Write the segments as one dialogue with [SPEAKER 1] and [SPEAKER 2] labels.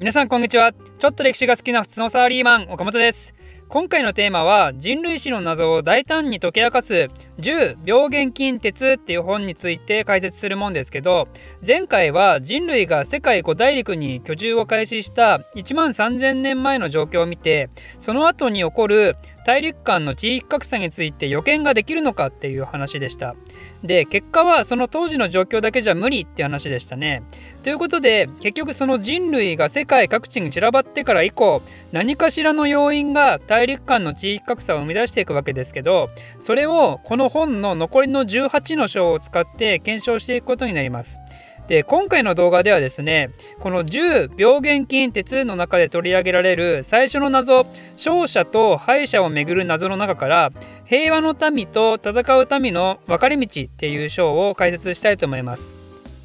[SPEAKER 1] 皆さんこんにちは。ちょっと歴史が好きな普通のサラリーマン岡本です。今回のテーマは人類史の謎を大胆に解き明かす10病原菌鉄っていう本について解説するもんですけど前回は人類が世界5大陸に居住を開始した1万3000年前の状況を見てその後に起こる大陸間の地域格差について予見ができるのかっていう話でした。で結果はその当時の状況だけじゃ無理って話でしたね。ということで結局その人類が世界各地に散らばってから以降何かしらの要因が大陸間の地域格差を生み出していくわけですけどそれをこの本の残りの18の章を使って検証していくことになります。で今回の動画ではですねこの10病原菌鉄の中で取り上げられる最初の謎勝者と敗者をめぐる謎の中から平和の民と戦う民の分かれ道っていう章を解説したいと思います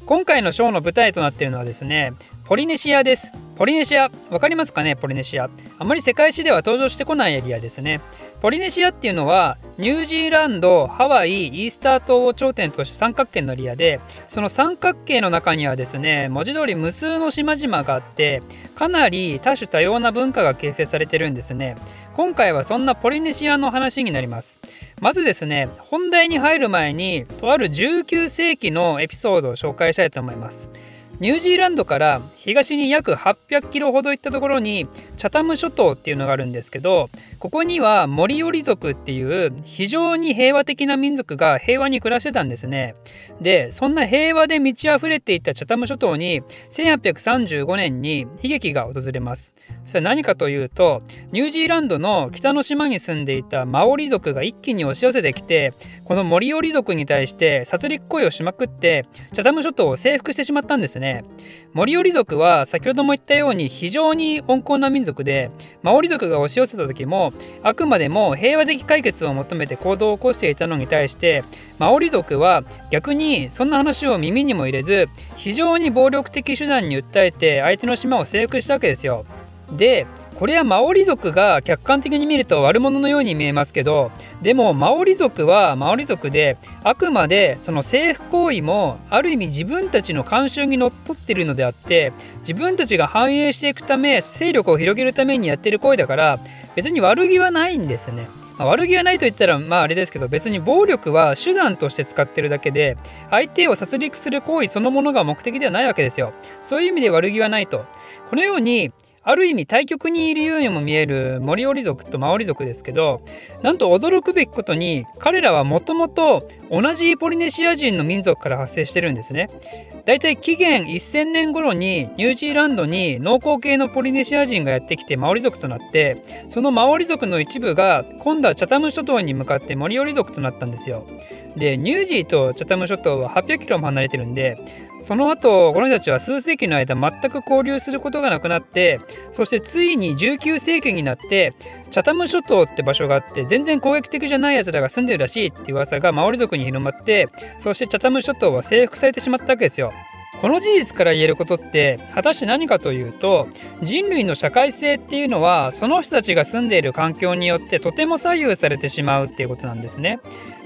[SPEAKER 1] 今回の章の舞台となっているのはですねポリネシアですポリネシア分かりますかねポリネシア。あまり世界史では登場してこないエリアですね。ポリネシアっていうのはニュージーランドハワイイースター島を頂点とした三角形のリアでその三角形の中にはですね文字通り無数の島々があってかなり多種多様な文化が形成されてるんですね。今回はそんなポリネシアの話になります。まずですね本題に入る前にとある19世紀のエピソードを紹介したいと思います。ニュージーランドから東に約800キロほど行ったところにチャタム諸島っていうのがあるんですけどここにはモリオリ族っていう非常に平和的な民族が平和に暮らしてたんですね。でそんな平和で満ち溢れていたチャタム諸島に1835年に悲劇が訪れます。それは何かというとニュージーランドの北の島に住んでいたマオリ族が一気に押し寄せてきてこのモリオリ族に対して殺戮行為をしまくってチャタム諸島を征服してしまったんですね。モリオリ族は先ほども言ったように非常に温厚な民族でマオリ族が押し寄せた時もあくまでも平和的解決を求めて行動を起こしていたのに対してマオリ族は逆にそんな話を耳にも入れず非常に暴力的手段に訴えて相手の島を征服したわけですよ。でこれはマオリ族が客観的に見ると悪者のように見えますけどでもマオリ族はマオリ族であくまでその政府行為もある意味自分たちの慣習にのっとっているのであって自分たちが繁栄していくため勢力を広げるためにやってる行為だから別に悪気はないんですね。まあ、悪気はないと言ったらまああれですけど別に暴力は手段として使ってるだけで相手を殺戮する行為そのものが目的ではないわけですよ。そういう意味で悪気はないと。このようにある意味対極にいるようにも見えるモリオリ族とマオリ族ですけどなんと驚くべきことに彼らはもともと同じポリネシア人の民族から発生してるんですね。だいたい紀元1000年頃にニュージーランドに農耕系のポリネシア人がやってきてマオリ族となってそのマオリ族の一部が今度はチャタム諸島に向かってモリオリ族となったんですよ。でニュージーとチャタム諸島は800キロも離れてるんでその後この人たちは数世紀の間全く交流することがなくなってそしてついに19世紀になってチャタム諸島って場所があって全然攻撃的じゃない奴らが住んでるらしいって噂がマオリ族に広まってそしてチャタム諸島は征服されてしまったわけですよ。この事実から言えることって果たして何かというと人類の社会性っていうのはその人たちが住んでいる環境によってとても左右されてしまうっていうことなんですね。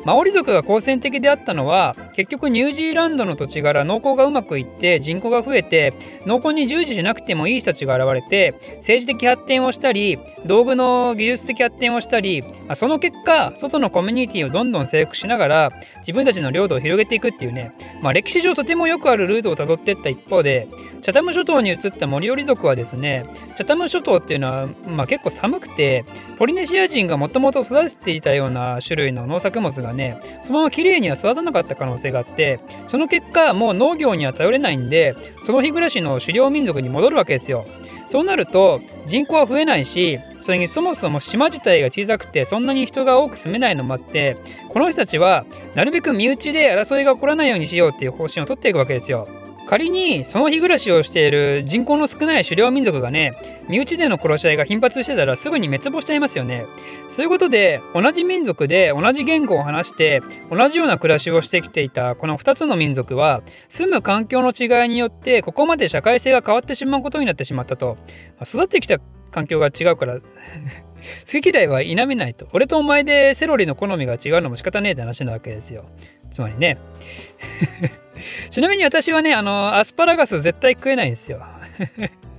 [SPEAKER 1] マオリ族が好戦的であったのは結局ニュージーランドの土地柄農耕がうまくいって人口が増えて農耕に従事しなくてもいい人たちが現れて政治的発展をしたり道具の技術的発展をしたりその結果外のコミュニティをどんどん征服しながら自分たちの領土を広げていくっていうね、まあ、歴史上とてもよくあるルートをたどっていった一方でチャタム諸島に移ったモリオリ族はですねチャタム諸島っていうのは、まあ、結構寒くてポリネシア人がもともと育てていたような種類の農作物ががねそのまま綺麗には育たなかった可能性があってその結果もう農業には頼れないんでその日暮らしの狩猟民族に戻るわけですよ。そうなると人口は増えないしそれにそもそも島自体が小さくてそんなに人が多く住めないのもあってこの人たちはなるべく身内で争いが起こらないようにしようっていう方針を取っていくわけですよ。仮にその日暮らしをしている人口の少ない狩猟民族がね身内での殺し合いが頻発してたらすぐに滅亡しちゃいますよね。そういうことで同じ民族で同じ言語を話して同じような暮らしをしてきていたこの2つの民族は住む環境の違いによってここまで社会性が変わってしまうことになってしまったと。育ってきた環境が違うから 好き嫌いは否めないと。俺とお前でセロリの好みが違うのも仕方ねえって話なわけですよ。つまりね。ちなみに私はね、あの、アスパラガス絶対食えないんですよ。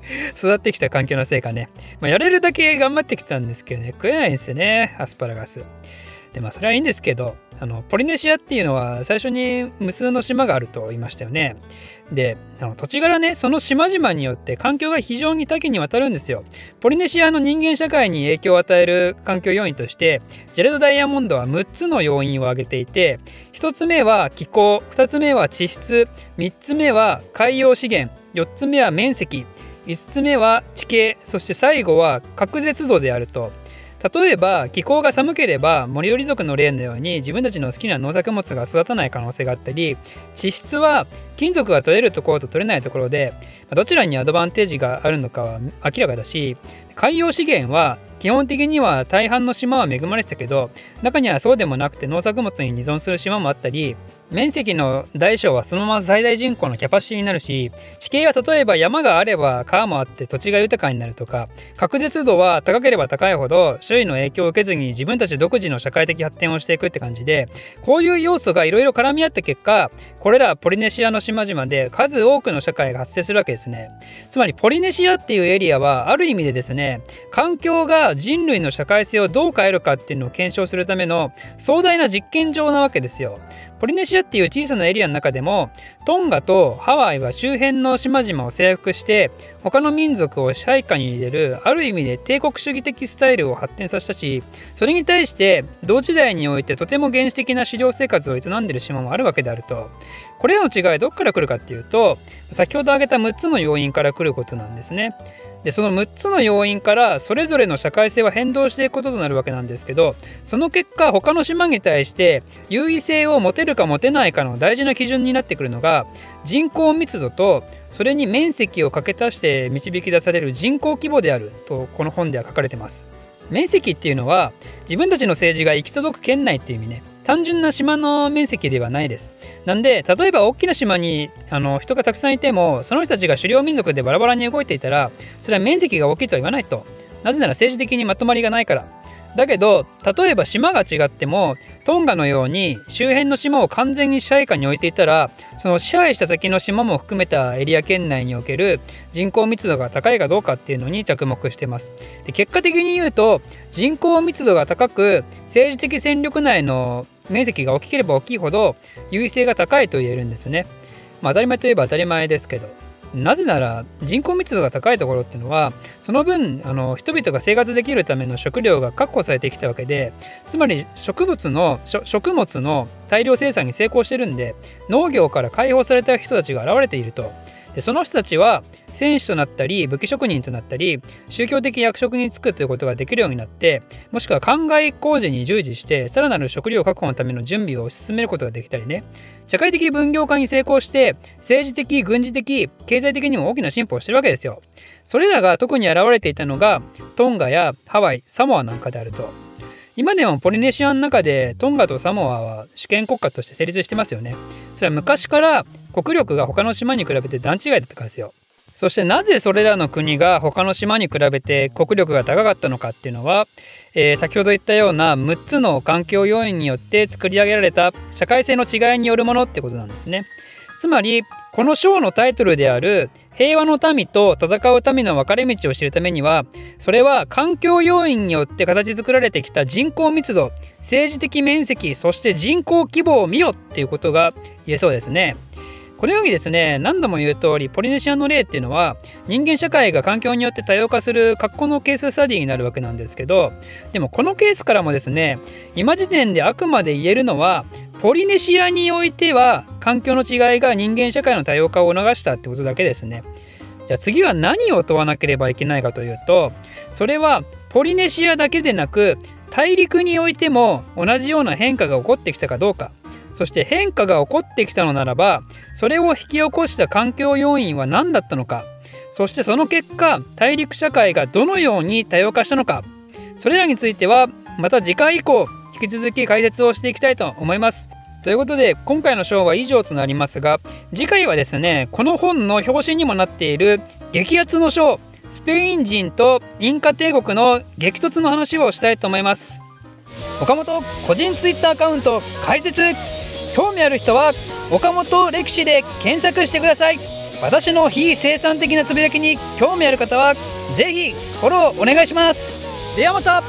[SPEAKER 1] 育ってきた環境のせいかね、まあ、やれるだけ頑張ってきたんですけどね食えないんですよねアスパラガス。でまあそれはいいんですけどあのポリネシアっていうのは最初に無数の島があると言いましたよね。であの土地柄ねその島々によって環境が非常に多岐にわたるんですよ。ポリネシアの人間社会に影響を与える環境要因としてジェレド・ダイヤモンドは6つの要因を挙げていて1つ目は気候2つ目は地質3つ目は海洋資源4つ目は面積5つ目は地形そして最後は隔絶度であると。例えば気候が寒ければモリオリ族の例のように自分たちの好きな農作物が育たない可能性があったり地質は金属が取れるところと取れないところでどちらにアドバンテージがあるのかは明らかだし海洋資源は基本的には大半の島は恵まれてたけど中にはそうでもなくて農作物に依存する島もあったり面積の大小はそのまま最大人口のキャパシティになるし地形は例えば山があれば川もあって土地が豊かになるとか確実度は高ければ高いほど周囲の影響を受けずに自分たち独自の社会的発展をしていくって感じでこういう要素がいろいろ絡み合った結果これらポリネシアの島々で数多くの社会が発生するわけですね。つまりポリネシアっていうエリアはある意味でですね環境が人類の社会性をどう変えるかっていうのを検証するための壮大な実験場なわけですよ。ポリネシアっていう小さなエリアの中でもトンガとハワイは周辺の島々を征服して他の民族を支配下に入れるある意味で帝国主義的スタイルを発展させたしそれに対して同時代においてとても原始的な狩猟生活を営んでる島もあるわけであるとこれらの違いどこから来るかっていうと先ほど挙げた6つの要因から来ることなんですね。でその6つの要因からそれぞれの社会性は変動していくこととなるわけなんですけどその結果他の島に対して優位性を持てるか持てないかの大事な基準になってくるのが人口密度とそれに面積を掛け足して導き出される人口規模であるとこの本では書かれてます。面積っていうのは自分たちの政治が行き届く県内っていう意味ね単純な島の面積ではないです。なんで例えば大きな島にあの人がたくさんいてもその人たちが狩猟民族でバラバラに動いていたらそれは面積が大きいとは言わないと。なぜなら政治的にまとまりがないから。だけど例えば島が違ってもトンガのように周辺の島を完全に支配下に置いていたらその支配した先の島も含めたエリア圏内における人口密度が高いかどうかっていうのに着目してます。で結果的に言うと人口密度が高く政治的戦力内の面積が大きければ大きいほど優位性が高いと言えるんですね。まあ、当たり前といえば当たり前ですけど。なぜなら人口密度が高いところっていうのはその分あの人々が生活できるための食料が確保されてきたわけでつまり植物の食物の大量生産に成功してるんで農業から解放された人たちが現れているとでその人たちは戦士となったり武器職人となったり宗教的役職に就くということができるようになってもしくは灌漑工事に従事してさらなる食料確保のための準備を進めることができたりね。社会的分業化に成功して政治的軍事的経済的にも大きな進歩をしてるわけですよ。それらが特に現れていたのがトンガやハワイサモアなんかであると。今でもポリネシアの中でトンガとサモアは主権国家として成立してますよねそれは昔から国力が他の島に比べて段違いだったからですよそしてなぜそれらの国が他の島に比べて国力が高かったのかっていうのは、えー、先ほど言ったような6つの環境要因によって作り上げられた社会性の違いによるものってことなんですね。つまりこの章のタイトルである「平和の民と戦う民の分かれ道を知るためにはそれは環境要因によって形作られてきた人口密度政治的面積そして人口規模を見よっていうことが言えそうですね。このようにですね何度も言う通りポリネシアの例っていうのは人間社会が環境によって多様化する格好のケーススタディになるわけなんですけどでもこのケースからもですね今時点であくまで言えるのはポリネシアにおいては環境の違いが人間社会の多様化を促したってことだけですね。じゃあ次は何を問わなければいけないかというとそれはポリネシアだけでなく大陸においても同じような変化が起こってきたかどうかそして変化が起こってきたのならばそれを引き起こした環境要因は何だったのかそしてその結果大陸社会がどのように多様化したのかそれらについてはまた次回以降引き続き解説をしていきたいと思います。ということで今回の章は以上となりますが次回はですねこの本の表紙にもなっている激アツの章スペイン人とインカ帝国の激突の話をしたいと思います。岡本個人ツイッターアカウント開設。興味ある人は岡本歴史で検索してください。私の非生産的なつぶやきに興味ある方はぜひフォローお願いします。ではまた。